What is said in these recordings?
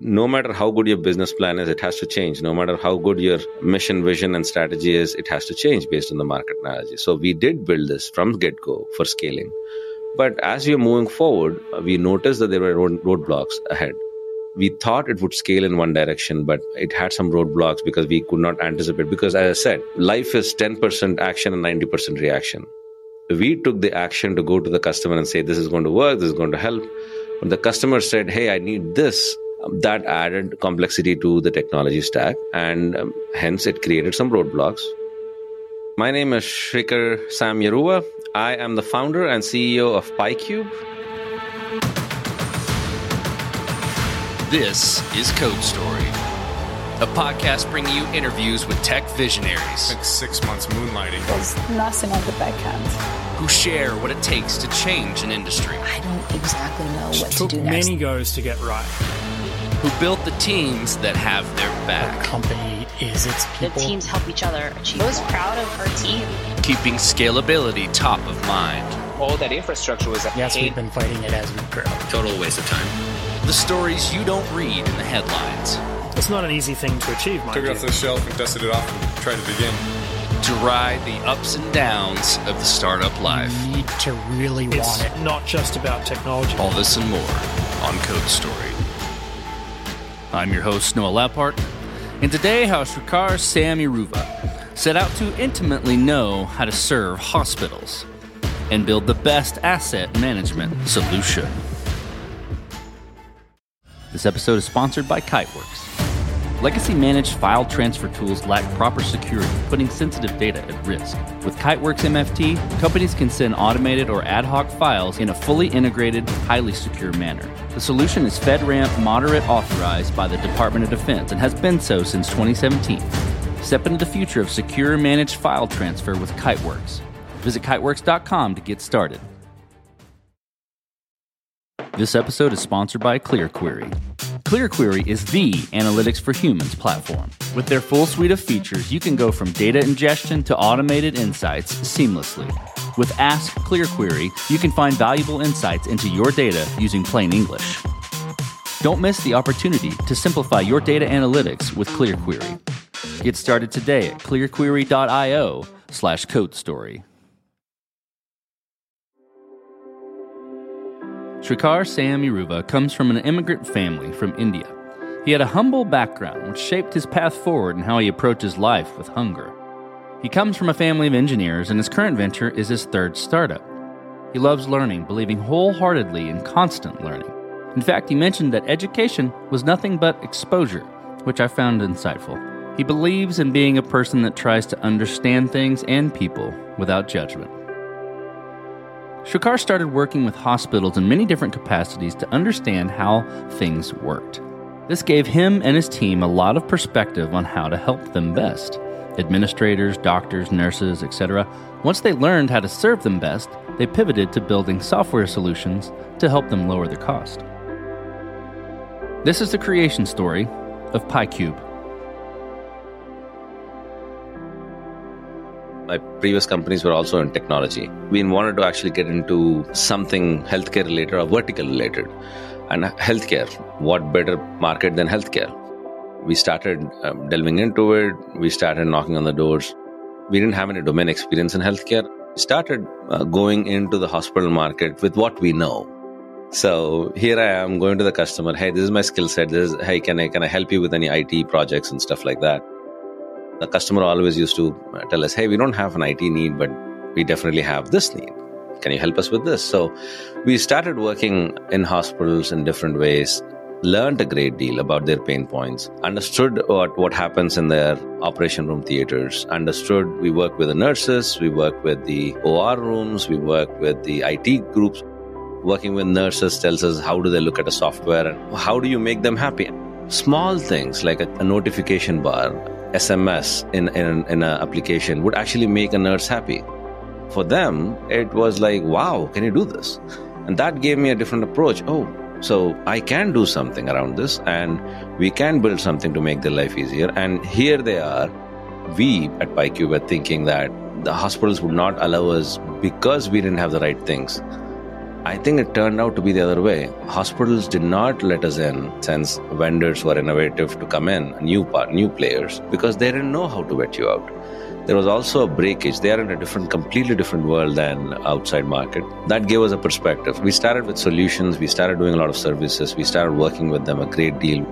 no matter how good your business plan is, it has to change. No matter how good your mission, vision, and strategy is, it has to change based on the market analogy. So we did build this from get go for scaling. But as we are moving forward, we noticed that there were road- roadblocks ahead. We thought it would scale in one direction, but it had some roadblocks because we could not anticipate. Because as I said, life is 10% action and 90% reaction. We took the action to go to the customer and say, This is going to work, this is going to help. When the customer said, Hey, I need this, that added complexity to the technology stack, and um, hence it created some roadblocks. My name is Srikar Sam Yeruva. I am the founder and CEO of PyCube. This is Code Story, a podcast bringing you interviews with tech visionaries Spent six months moonlighting. There's nothing on the backhand. who share what it takes to change an industry, I don't exactly know what to took do next. many goes to get right. Who built the teams that have their back, The Company is its people. The people. teams help each other achieve. I was proud of her team. keeping scalability top of mind. all that infrastructure was a Yes, pain. we've been fighting it as we grow. Total waste of time. The stories you don't read in the headlines. It's not an easy thing to achieve, mind Took it off the shelf and dusted it off and tried it again. To ride the ups and downs of the startup life. You need to really It's want it. not just about technology. All this and more on Code Story. I'm your host, Noah Labhart, and today how Srikar Sam Yeruva set out to intimately know how to serve hospitals and build the best asset management solution. This episode is sponsored by Kiteworks. Legacy managed file transfer tools lack proper security, putting sensitive data at risk. With Kiteworks MFT, companies can send automated or ad hoc files in a fully integrated, highly secure manner. The solution is FedRAMP moderate authorized by the Department of Defense and has been so since 2017. Step into the future of secure managed file transfer with Kiteworks. Visit kiteworks.com to get started. This episode is sponsored by ClearQuery. ClearQuery is the analytics for humans platform. With their full suite of features, you can go from data ingestion to automated insights seamlessly. With Ask ClearQuery, you can find valuable insights into your data using plain English. Don't miss the opportunity to simplify your data analytics with ClearQuery. Get started today at clearquery.io slash code Srikar Sam Yeruva comes from an immigrant family from India. He had a humble background which shaped his path forward and how he approaches life with hunger. He comes from a family of engineers, and his current venture is his third startup. He loves learning, believing wholeheartedly in constant learning. In fact, he mentioned that education was nothing but exposure, which I found insightful. He believes in being a person that tries to understand things and people without judgment. Srikar started working with hospitals in many different capacities to understand how things worked. This gave him and his team a lot of perspective on how to help them best. Administrators, doctors, nurses, etc. Once they learned how to serve them best, they pivoted to building software solutions to help them lower the cost. This is the creation story of PyCube. My previous companies were also in technology. We wanted to actually get into something healthcare related or vertical related. And healthcare, what better market than healthcare? We started um, delving into it. We started knocking on the doors. We didn't have any domain experience in healthcare. We started uh, going into the hospital market with what we know. So here I am going to the customer. Hey, this is my skill set. This is, hey, can I can I help you with any IT projects and stuff like that? The customer always used to uh, tell us, hey, we don't have an IT need, but we definitely have this need. Can you help us with this? So we started working in hospitals in different ways, learned a great deal about their pain points, understood what, what happens in their operation room theaters, understood we work with the nurses, we work with the OR rooms, we work with the IT groups. Working with nurses tells us how do they look at a software and how do you make them happy. Small things like a, a notification bar, SMS in, in, in an application would actually make a nurse happy. For them, it was like, wow, can you do this? And that gave me a different approach. Oh, so I can do something around this and we can build something to make their life easier. And here they are. We at PyCube were thinking that the hospitals would not allow us because we didn't have the right things. I think it turned out to be the other way. Hospitals did not let us in, since vendors were innovative to come in, new part, new players, because they didn't know how to vet you out. There was also a breakage. They are in a different, completely different world than outside market. That gave us a perspective. We started with solutions. We started doing a lot of services. We started working with them a great deal,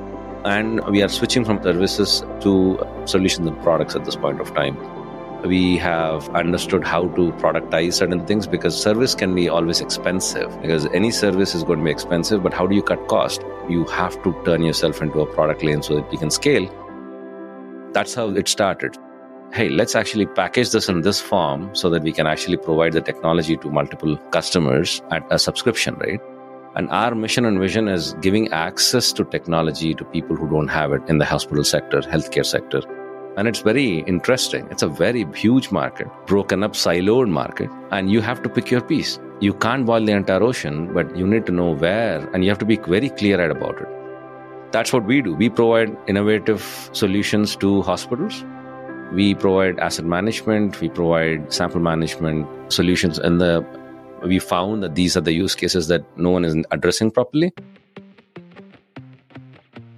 and we are switching from services to solutions and products at this point of time we have understood how to productize certain things because service can be always expensive because any service is going to be expensive but how do you cut cost? You have to turn yourself into a product lane so that you can scale. That's how it started. Hey let's actually package this in this form so that we can actually provide the technology to multiple customers at a subscription rate and our mission and vision is giving access to technology to people who don't have it in the hospital sector healthcare sector and it's very interesting. It's a very huge market, broken up, siloed market, and you have to pick your piece. You can't boil the entire ocean, but you need to know where, and you have to be very clear eyed about it. That's what we do. We provide innovative solutions to hospitals. We provide asset management, we provide sample management solutions, and the we found that these are the use cases that no one is addressing properly.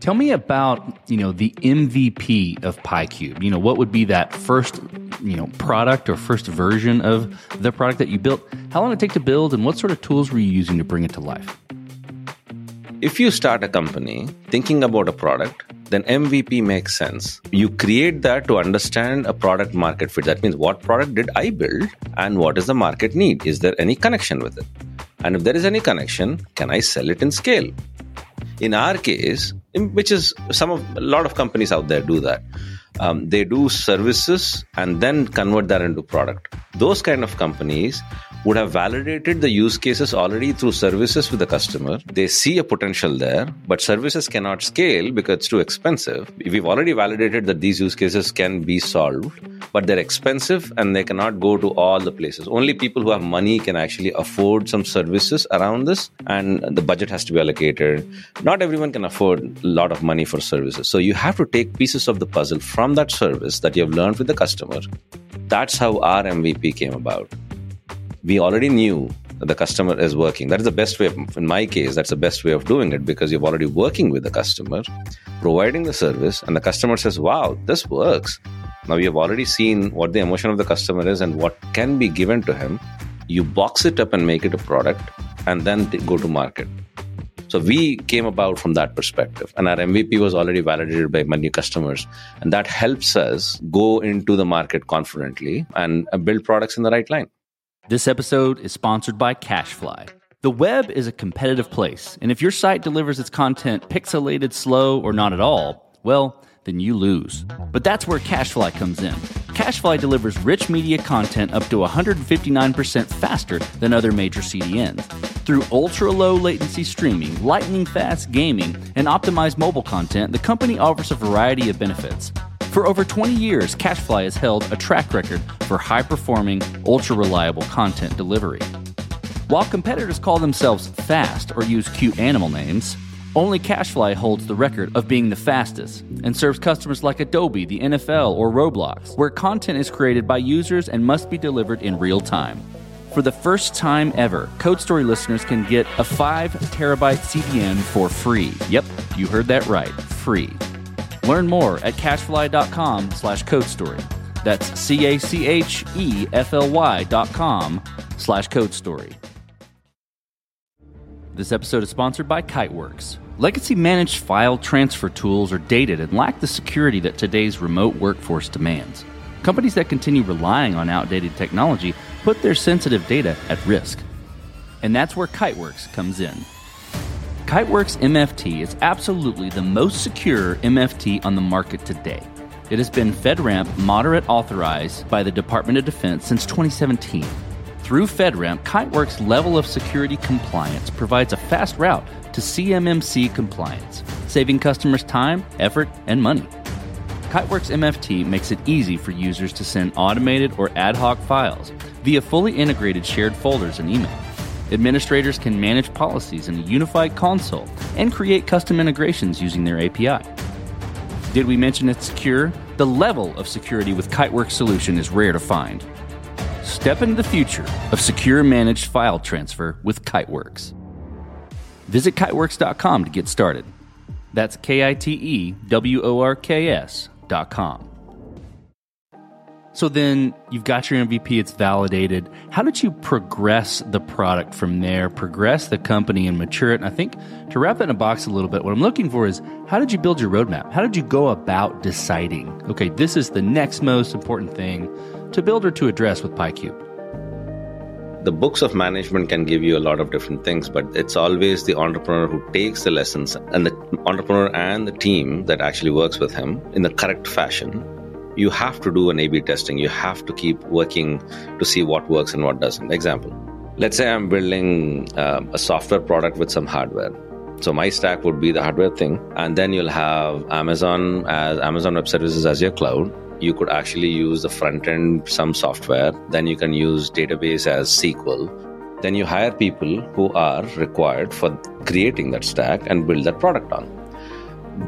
Tell me about, you know, the MVP of PyCube. You know, what would be that first, you know, product or first version of the product that you built? How long did it take to build and what sort of tools were you using to bring it to life? If you start a company thinking about a product, then MVP makes sense. You create that to understand a product market fit. That means what product did I build and what is the market need? Is there any connection with it? And if there is any connection, can I sell it in scale? In our case, which is some of a lot of companies out there do that. Um, they do services and then convert that into product. Those kind of companies would have validated the use cases already through services with the customer. They see a potential there, but services cannot scale because it's too expensive. We've already validated that these use cases can be solved, but they're expensive and they cannot go to all the places. Only people who have money can actually afford some services around this, and the budget has to be allocated. Not everyone can afford a lot of money for services. So you have to take pieces of the puzzle from that service that you have learned with the customer. That's how our MVP came about we already knew that the customer is working. That is the best way, of, in my case, that's the best way of doing it because you're already working with the customer, providing the service, and the customer says, wow, this works. Now you have already seen what the emotion of the customer is and what can be given to him. You box it up and make it a product and then go to market. So we came about from that perspective, and our MVP was already validated by many customers, and that helps us go into the market confidently and uh, build products in the right line. This episode is sponsored by CacheFly. The web is a competitive place, and if your site delivers its content pixelated, slow, or not at all, well, then you lose. But that's where CacheFly comes in. CacheFly delivers rich media content up to 159% faster than other major CDNs. Through ultra low latency streaming, lightning fast gaming, and optimized mobile content, the company offers a variety of benefits. For over 20 years, CacheFly has held a track record for high performing, ultra reliable content delivery. While competitors call themselves fast or use cute animal names, only CacheFly holds the record of being the fastest and serves customers like Adobe, the NFL, or Roblox, where content is created by users and must be delivered in real time. For the first time ever, Code Story listeners can get a 5 terabyte CDN for free. Yep, you heard that right, free. Learn more at cachefly.com slash code story. That's C-A-C-H-E-F-L-Y dot com slash code story. This episode is sponsored by Kiteworks. Legacy managed file transfer tools are dated and lack the security that today's remote workforce demands. Companies that continue relying on outdated technology put their sensitive data at risk. And that's where Kiteworks comes in. Kiteworks MFT is absolutely the most secure MFT on the market today. It has been FedRAMP moderate authorized by the Department of Defense since 2017. Through FedRAMP, Kiteworks' level of security compliance provides a fast route to CMMC compliance, saving customers time, effort, and money. Kiteworks MFT makes it easy for users to send automated or ad hoc files via fully integrated shared folders and email. Administrators can manage policies in a unified console and create custom integrations using their API. Did we mention it's secure? The level of security with Kiteworks solution is rare to find. Step into the future of secure managed file transfer with Kiteworks. Visit kiteworks.com to get started. That's K I T E W O R K S.com. So then you've got your MVP, it's validated. How did you progress the product from there, progress the company and mature it? And I think to wrap that in a box a little bit, what I'm looking for is how did you build your roadmap? How did you go about deciding, okay, this is the next most important thing to build or to address with PyCube? The books of management can give you a lot of different things, but it's always the entrepreneur who takes the lessons and the entrepreneur and the team that actually works with him in the correct fashion you have to do an A B testing. You have to keep working to see what works and what doesn't. Example let's say I'm building uh, a software product with some hardware. So my stack would be the hardware thing, and then you'll have Amazon as Amazon Web Services as your cloud. You could actually use the front end, some software. Then you can use database as SQL. Then you hire people who are required for creating that stack and build that product on.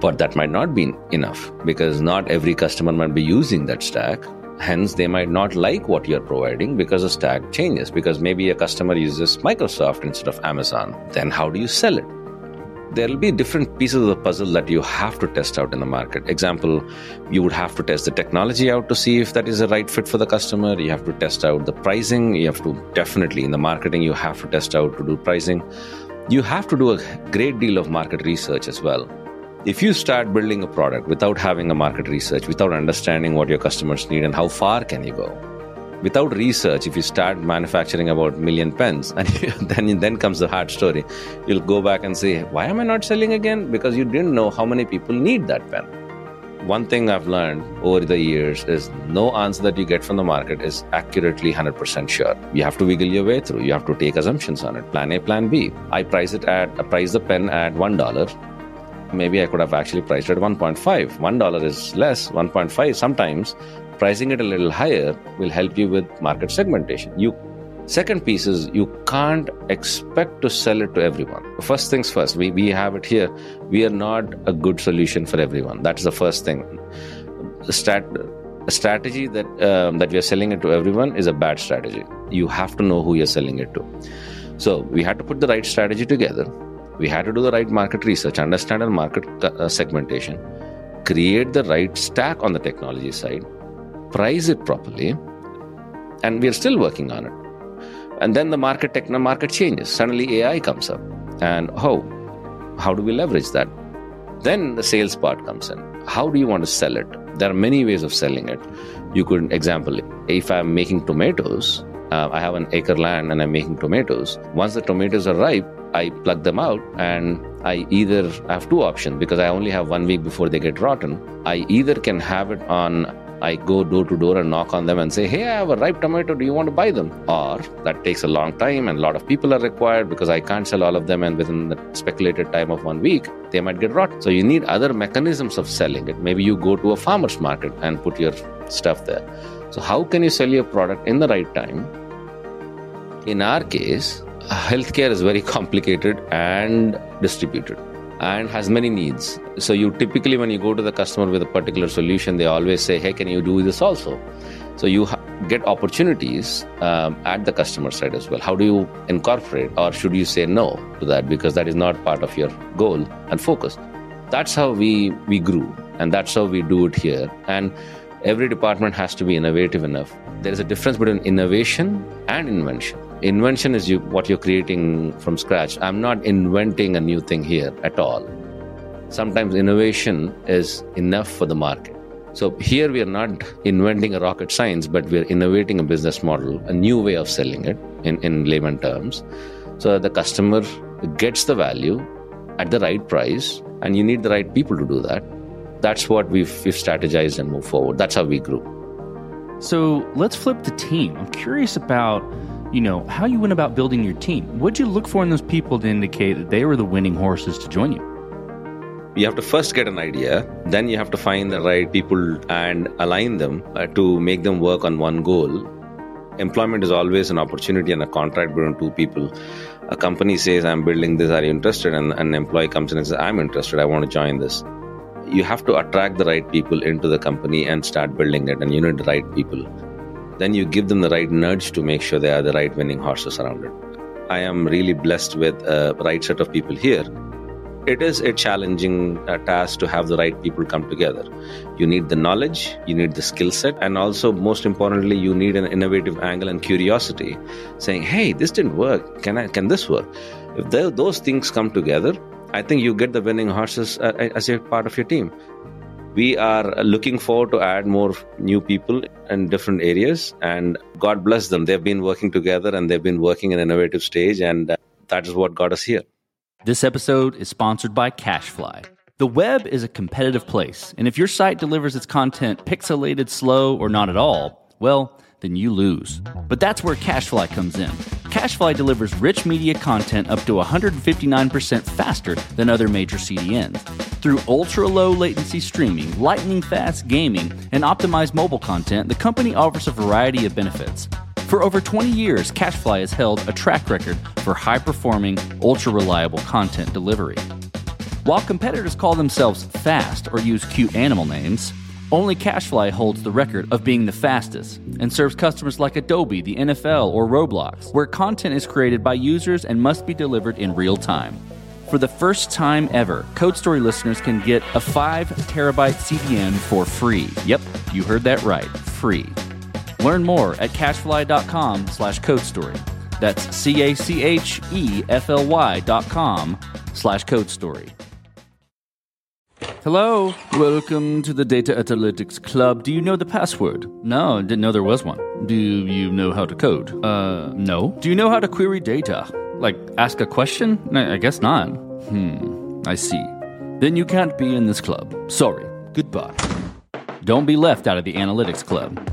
But that might not be enough because not every customer might be using that stack. Hence, they might not like what you're providing because the stack changes. Because maybe a customer uses Microsoft instead of Amazon. Then, how do you sell it? There will be different pieces of the puzzle that you have to test out in the market. Example, you would have to test the technology out to see if that is a right fit for the customer. You have to test out the pricing. You have to definitely in the marketing, you have to test out to do pricing. You have to do a great deal of market research as well if you start building a product without having a market research without understanding what your customers need and how far can you go without research if you start manufacturing about million pens and then then comes the hard story. You'll go back and say why am i not selling again? Because you didn't know how many people need that pen. One thing i've learned over the years is no answer that you get from the market is accurately 100% sure. You have to wiggle your way through. You have to take assumptions on it. Plan a plan b. I price it at i price the pen at one dollar. Maybe I could have actually priced it at 1.5. $1 is less, 1.5 sometimes. Pricing it a little higher will help you with market segmentation. You Second piece is you can't expect to sell it to everyone. First things first, we, we have it here. We are not a good solution for everyone. That's the first thing. The stat, a strategy that um, that we are selling it to everyone is a bad strategy. You have to know who you're selling it to. So we had to put the right strategy together we had to do the right market research, understand our market uh, segmentation, create the right stack on the technology side, price it properly, and we are still working on it. And then the market techno market changes. Suddenly AI comes up, and oh, how do we leverage that? Then the sales part comes in. How do you want to sell it? There are many ways of selling it. You could, example, if I'm making tomatoes, uh, I have an acre land and I'm making tomatoes. Once the tomatoes are ripe, I plug them out and I either I have two options because I only have one week before they get rotten. I either can have it on I go door to door and knock on them and say, Hey, I have a ripe tomato. Do you want to buy them? Or that takes a long time and a lot of people are required because I can't sell all of them. And within the speculated time of one week, they might get rot. So you need other mechanisms of selling it. Maybe you go to a farmer's market and put your stuff there. So, how can you sell your product in the right time? In our case, healthcare is very complicated and distributed and has many needs. So you typically, when you go to the customer with a particular solution, they always say, "Hey, can you do this also?" So you ha- get opportunities um, at the customer side as well. How do you incorporate, or should you say no to that because that is not part of your goal and focus? That's how we we grew, and that's how we do it here. And every department has to be innovative enough. There is a difference between innovation and invention invention is you, what you're creating from scratch. I'm not inventing a new thing here at all. Sometimes innovation is enough for the market. So here we are not inventing a rocket science, but we're innovating a business model, a new way of selling it in, in layman terms. So the customer gets the value at the right price, and you need the right people to do that. That's what we've, we've strategized and moved forward. That's how we grew. So let's flip the team. I'm curious about you know, how you went about building your team. What'd you look for in those people to indicate that they were the winning horses to join you? You have to first get an idea, then you have to find the right people and align them uh, to make them work on one goal. Employment is always an opportunity and a contract between two people. A company says, I'm building this, are you interested? And an employee comes in and says, I'm interested, I want to join this. You have to attract the right people into the company and start building it, and you need the right people then you give them the right nudge to make sure they are the right winning horses around it. I am really blessed with a right set of people here. It is a challenging uh, task to have the right people come together. You need the knowledge, you need the skill set, and also, most importantly, you need an innovative angle and curiosity saying, hey, this didn't work. Can, I, can this work? If those things come together, I think you get the winning horses uh, as a part of your team. We are looking forward to add more new people in different areas, and God bless them. They've been working together and they've been working in an innovative stage, and uh, that is what got us here. This episode is sponsored by CacheFly. The web is a competitive place, and if your site delivers its content pixelated, slow, or not at all, well, then you lose. But that's where CacheFly comes in. CacheFly delivers rich media content up to 159% faster than other major CDNs. Through ultra low latency streaming, lightning fast gaming, and optimized mobile content, the company offers a variety of benefits. For over 20 years, CacheFly has held a track record for high performing, ultra reliable content delivery. While competitors call themselves fast or use cute animal names, only CacheFly holds the record of being the fastest and serves customers like Adobe, the NFL, or Roblox, where content is created by users and must be delivered in real time. For the first time ever, Code Story listeners can get a 5 terabyte CDN for free. Yep, you heard that right, free. Learn more at cachefly.com slash code story. That's C A C H E F L Y dot com slash code story. Hello, welcome to the Data Analytics Club. Do you know the password? No, didn't know there was one. Do you know how to code? Uh, no. Do you know how to query data? Like, ask a question? I guess not. Hmm, I see. Then you can't be in this club. Sorry. Goodbye. Don't be left out of the Analytics Club.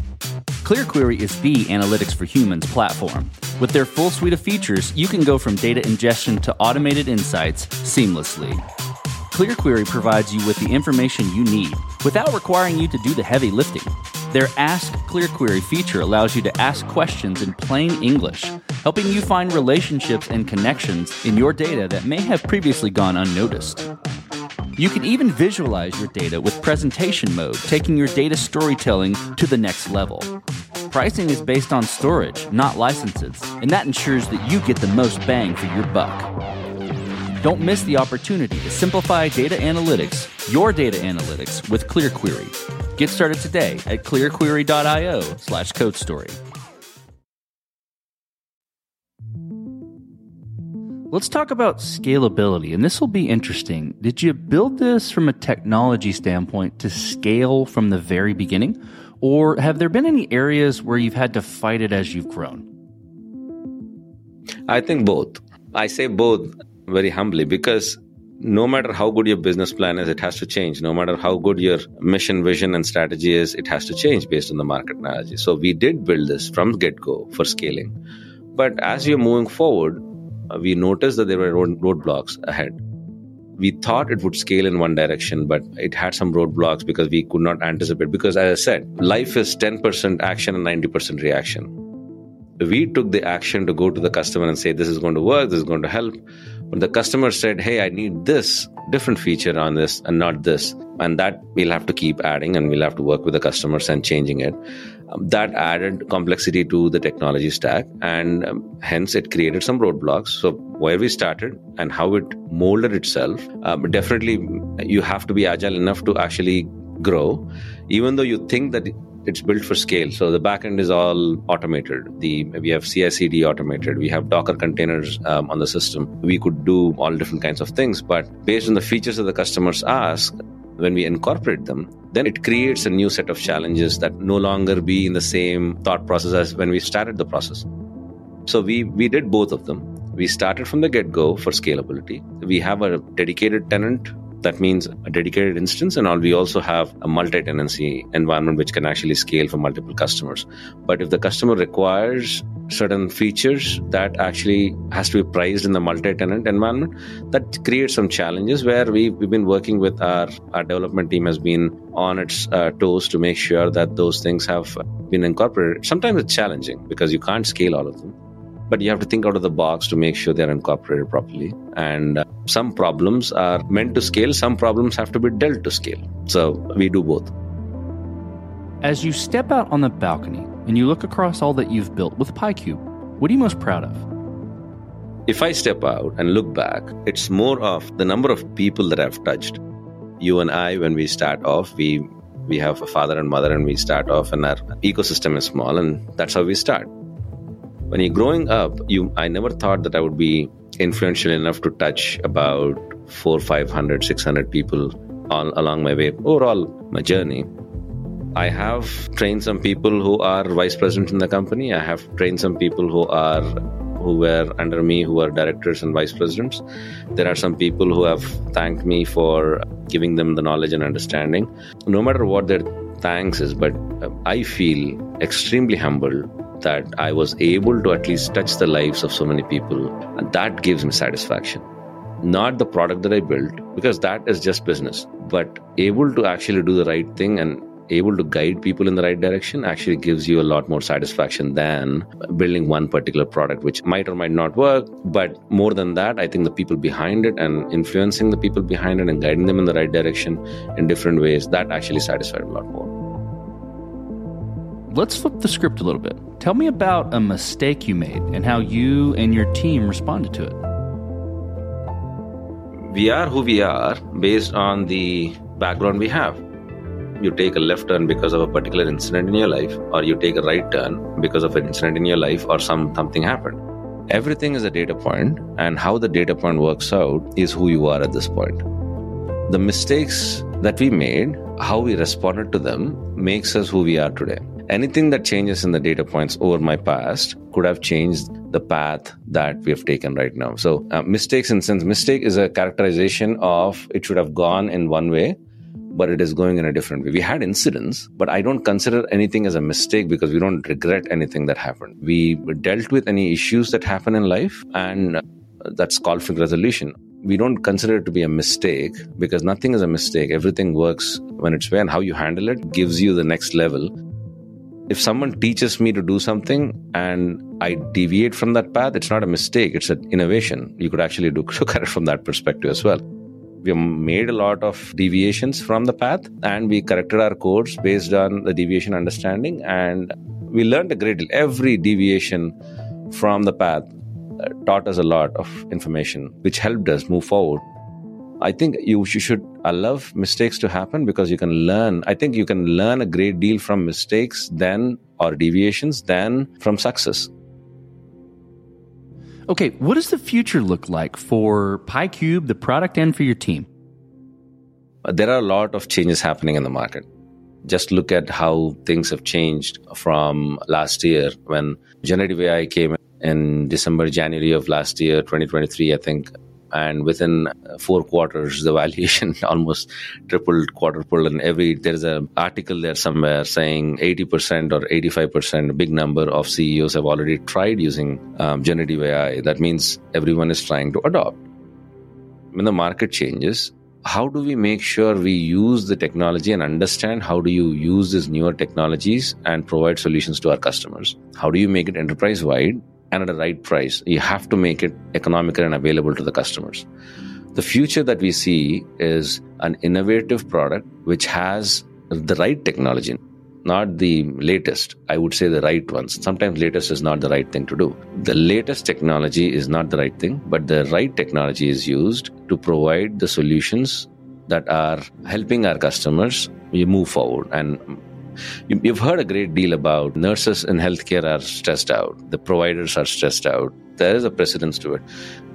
ClearQuery is the analytics for humans platform. With their full suite of features, you can go from data ingestion to automated insights seamlessly. ClearQuery provides you with the information you need without requiring you to do the heavy lifting. Their Ask ClearQuery feature allows you to ask questions in plain English, helping you find relationships and connections in your data that may have previously gone unnoticed. You can even visualize your data with presentation mode, taking your data storytelling to the next level. Pricing is based on storage, not licenses, and that ensures that you get the most bang for your buck. Don't miss the opportunity to simplify data analytics, your data analytics, with ClearQuery. Get started today at clearquery.io slash code story. Let's talk about scalability, and this will be interesting. Did you build this from a technology standpoint to scale from the very beginning? Or have there been any areas where you've had to fight it as you've grown? I think both. I say both very humbly because no matter how good your business plan is, it has to change. No matter how good your mission, vision, and strategy is, it has to change based on the market analogy. So we did build this from get go for scaling. But as you're moving forward, uh, we noticed that there were roadblocks ahead. We thought it would scale in one direction, but it had some roadblocks because we could not anticipate. Because as I said, life is 10% action and 90% reaction. We took the action to go to the customer and say, This is going to work, this is going to help. But the customer said, Hey, I need this different feature on this and not this. And that we'll have to keep adding and we'll have to work with the customers and changing it. Um, that added complexity to the technology stack and um, hence it created some roadblocks. So, where we started and how it molded itself, um, definitely you have to be agile enough to actually grow, even though you think that it's built for scale. So the backend is all automated. The we have CI/CD automated. We have Docker containers um, on the system. We could do all different kinds of things, but based on the features that the customers ask, when we incorporate them, then it creates a new set of challenges that no longer be in the same thought process as when we started the process. So we we did both of them. We started from the get go for scalability. We have a dedicated tenant that means a dedicated instance, and all, we also have a multi tenancy environment which can actually scale for multiple customers. But if the customer requires certain features that actually has to be priced in the multi-tenant environment that creates some challenges where we, we've been working with our, our development team has been on its uh, toes to make sure that those things have been incorporated sometimes it's challenging because you can't scale all of them but you have to think out of the box to make sure they're incorporated properly. And uh, some problems are meant to scale, some problems have to be dealt to scale. So we do both. As you step out on the balcony, and you look across all that you've built with PyCube, what are you most proud of? If I step out and look back, it's more of the number of people that I've touched. You and I, when we start off, we we have a father and mother, and we start off, and our ecosystem is small, and that's how we start. When you're growing up, you I never thought that I would be influential enough to touch about four, 500, 600 people all along my way, overall my journey. I have trained some people who are vice presidents in the company. I have trained some people who are who were under me who are directors and vice presidents. There are some people who have thanked me for giving them the knowledge and understanding. No matter what their thanks is, but uh, I feel extremely humbled that I was able to at least touch the lives of so many people. And that gives me satisfaction. Not the product that I built, because that is just business, but able to actually do the right thing and able to guide people in the right direction actually gives you a lot more satisfaction than building one particular product, which might or might not work. But more than that, I think the people behind it and influencing the people behind it and guiding them in the right direction in different ways, that actually satisfied a lot more. Let's flip the script a little bit. Tell me about a mistake you made and how you and your team responded to it. We are who we are based on the background we have. You take a left turn because of a particular incident in your life, or you take a right turn because of an incident in your life, or some something happened. Everything is a data point, and how the data point works out is who you are at this point. The mistakes that we made, how we responded to them, makes us who we are today anything that changes in the data points over my past could have changed the path that we have taken right now. So, uh, mistakes in sense, mistake is a characterization of it should have gone in one way, but it is going in a different way. We had incidents, but I don't consider anything as a mistake because we don't regret anything that happened. We dealt with any issues that happen in life, and that's conflict resolution. We don't consider it to be a mistake because nothing is a mistake. Everything works when it's fair, and how you handle it gives you the next level if someone teaches me to do something and I deviate from that path, it's not a mistake, it's an innovation. You could actually do, look at it from that perspective as well. We made a lot of deviations from the path and we corrected our course based on the deviation understanding and we learned a great deal. Every deviation from the path uh, taught us a lot of information, which helped us move forward I think you should allow mistakes to happen because you can learn. I think you can learn a great deal from mistakes than or deviations than from success. Okay, what does the future look like for PyCube, the product, and for your team? There are a lot of changes happening in the market. Just look at how things have changed from last year when generative AI came in December, January of last year, 2023, I think and within four quarters the valuation almost tripled quadrupled and every there's an article there somewhere saying 80% or 85% big number of ceos have already tried using um, generative ai that means everyone is trying to adopt. When the market changes how do we make sure we use the technology and understand how do you use these newer technologies and provide solutions to our customers? How do you make it enterprise wide and at a right price. You have to make it economical and available to the customers. The future that we see is an innovative product which has the right technology, not the latest. I would say the right ones. Sometimes latest is not the right thing to do. The latest technology is not the right thing, but the right technology is used to provide the solutions that are helping our customers we move forward and You've heard a great deal about nurses in healthcare are stressed out, the providers are stressed out. There is a precedence to it.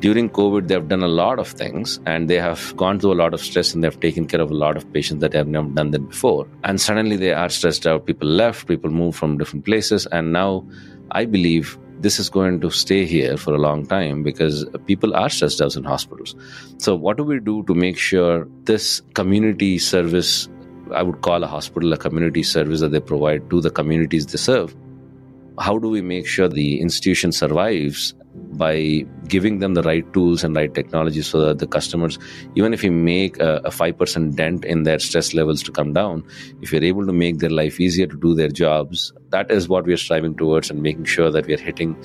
During COVID, they have done a lot of things and they have gone through a lot of stress and they've taken care of a lot of patients that have never done that before. And suddenly they are stressed out. People left, people moved from different places. And now I believe this is going to stay here for a long time because people are stressed out in hospitals. So, what do we do to make sure this community service I would call a hospital a community service that they provide to the communities they serve. How do we make sure the institution survives by giving them the right tools and right technology so that the customers, even if you make a, a 5% dent in their stress levels to come down, if you're able to make their life easier to do their jobs, that is what we are striving towards and making sure that we are hitting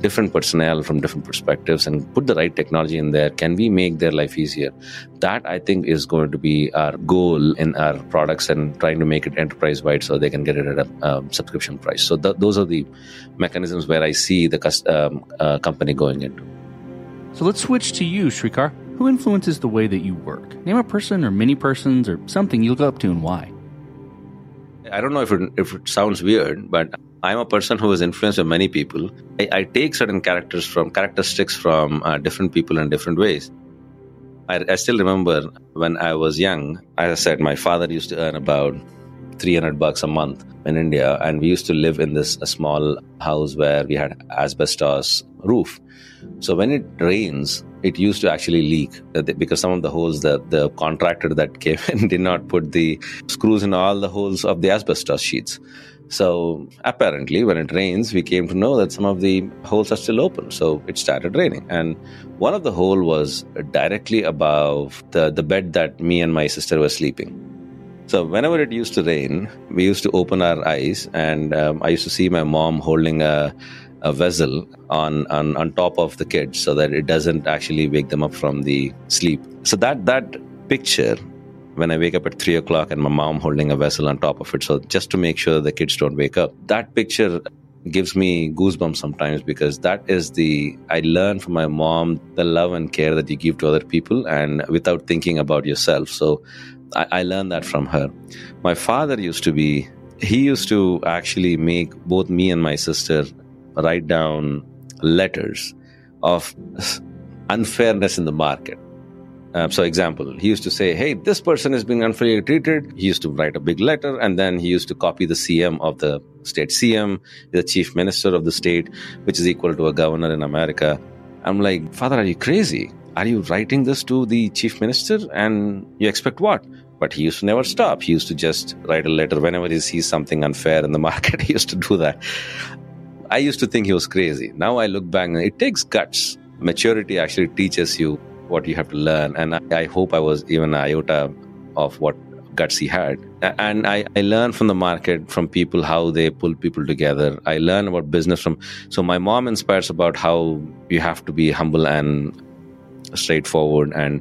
different personnel from different perspectives and put the right technology in there. Can we make their life easier? That I think is going to be our goal in our products and trying to make it enterprise wide so they can get it at a um, subscription price. So th- those are the mechanisms where I see the um, uh, company going into. So let's switch to you, Srikar. Who influences the way that you work? Name a person or many persons or something you look up to and why. I don't know if it, if it sounds weird, but I'm a person who is influenced by many people. I, I take certain characters from characteristics from uh, different people in different ways. I, I still remember when I was young. As I said, my father used to earn about 300 bucks a month in India, and we used to live in this small house where we had asbestos roof. So when it rains, it used to actually leak uh, because some of the holes, that the contractor that came in did not put the screws in all the holes of the asbestos sheets. So apparently, when it rains, we came to know that some of the holes are still open. So it started raining, and one of the hole was directly above the, the bed that me and my sister were sleeping. So whenever it used to rain, we used to open our eyes, and um, I used to see my mom holding a a vessel on, on on top of the kids so that it doesn't actually wake them up from the sleep. So that that picture, when I wake up at three o'clock and my mom holding a vessel on top of it, so just to make sure the kids don't wake up, that picture gives me goosebumps sometimes because that is the I learned from my mom the love and care that you give to other people and without thinking about yourself. So I, I learned that from her. My father used to be he used to actually make both me and my sister write down letters of unfairness in the market. Uh, so, example, he used to say, Hey, this person is being unfairly treated. He used to write a big letter and then he used to copy the CM of the state CM, the chief minister of the state, which is equal to a governor in America. I'm like, Father, are you crazy? Are you writing this to the chief minister? And you expect what? But he used to never stop. He used to just write a letter whenever he sees something unfair in the market. He used to do that. I used to think he was crazy. Now I look back and it takes guts. Maturity actually teaches you what you have to learn. And I, I hope I was even iota of what guts he had. And I, I learned from the market, from people, how they pull people together. I learn about business from. So my mom inspires about how you have to be humble and straightforward and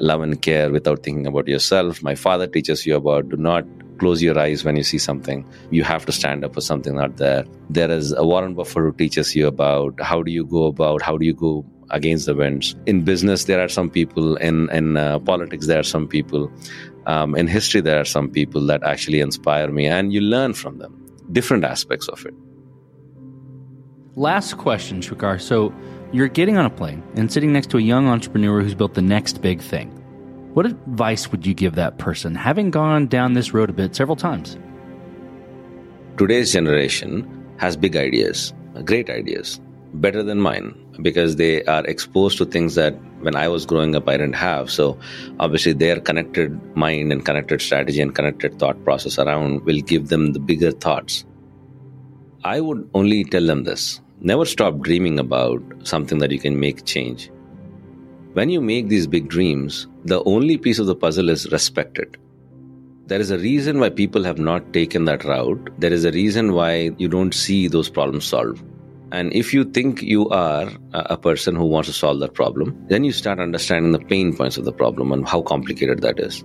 love and care without thinking about yourself. My father teaches you about do not close your eyes when you see something. You have to stand up for something not there. There is a Warren Buffett who teaches you about how do you go about, how do you go against the winds. In business, there are some people. In in uh, politics, there are some people. Um, in history, there are some people that actually inspire me, and you learn from them different aspects of it. Last question, Srikar. So you're getting on a plane and sitting next to a young entrepreneur who's built the next big thing. What advice would you give that person, having gone down this road a bit several times? Today's generation has big ideas, great ideas, better than mine, because they are exposed to things that when I was growing up, I didn't have. So obviously, their connected mind and connected strategy and connected thought process around will give them the bigger thoughts. I would only tell them this never stop dreaming about something that you can make change. When you make these big dreams, the only piece of the puzzle is respected. There is a reason why people have not taken that route. There is a reason why you don't see those problems solved. And if you think you are a person who wants to solve that problem, then you start understanding the pain points of the problem and how complicated that is.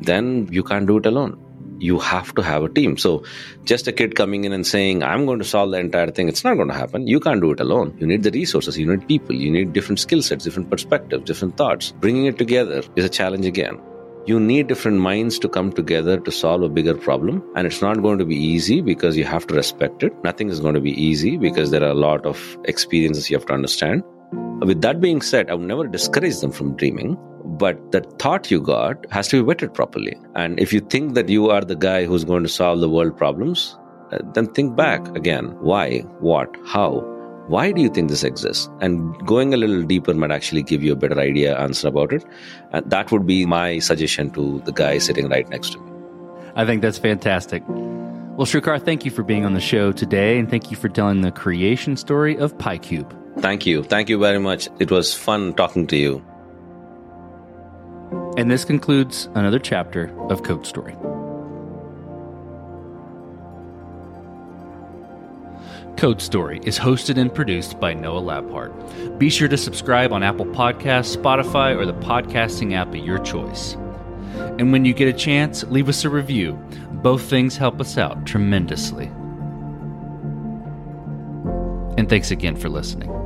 Then you can't do it alone you have to have a team. So just a kid coming in and saying, I'm going to solve the entire thing, it's not going to happen. You can't do it alone. You need the resources, you need people, you need different skill sets, different perspectives, different thoughts. Bringing it together is a challenge again. You need different minds to come together to solve a bigger problem. And it's not going to be easy because you have to respect it. Nothing is going to be easy because there are a lot of experiences you have to understand. With that being said, I would never discourage them from dreaming but the thought you got has to be vetted properly. And if you think that you are the guy who's going to solve the world problems, uh, then think back again. Why? What? How? Why do you think this exists? And going a little deeper might actually give you a better idea, answer about it. And that would be my suggestion to the guy sitting right next to me. I think that's fantastic. Well, Srikar, thank you for being on the show today, and thank you for telling the creation story of PyCube. Thank you. Thank you very much. It was fun talking to you. And this concludes another chapter of Code Story. Code Story is hosted and produced by Noah Labhart. Be sure to subscribe on Apple Podcasts, Spotify, or the podcasting app of your choice. And when you get a chance, leave us a review. Both things help us out tremendously. And thanks again for listening.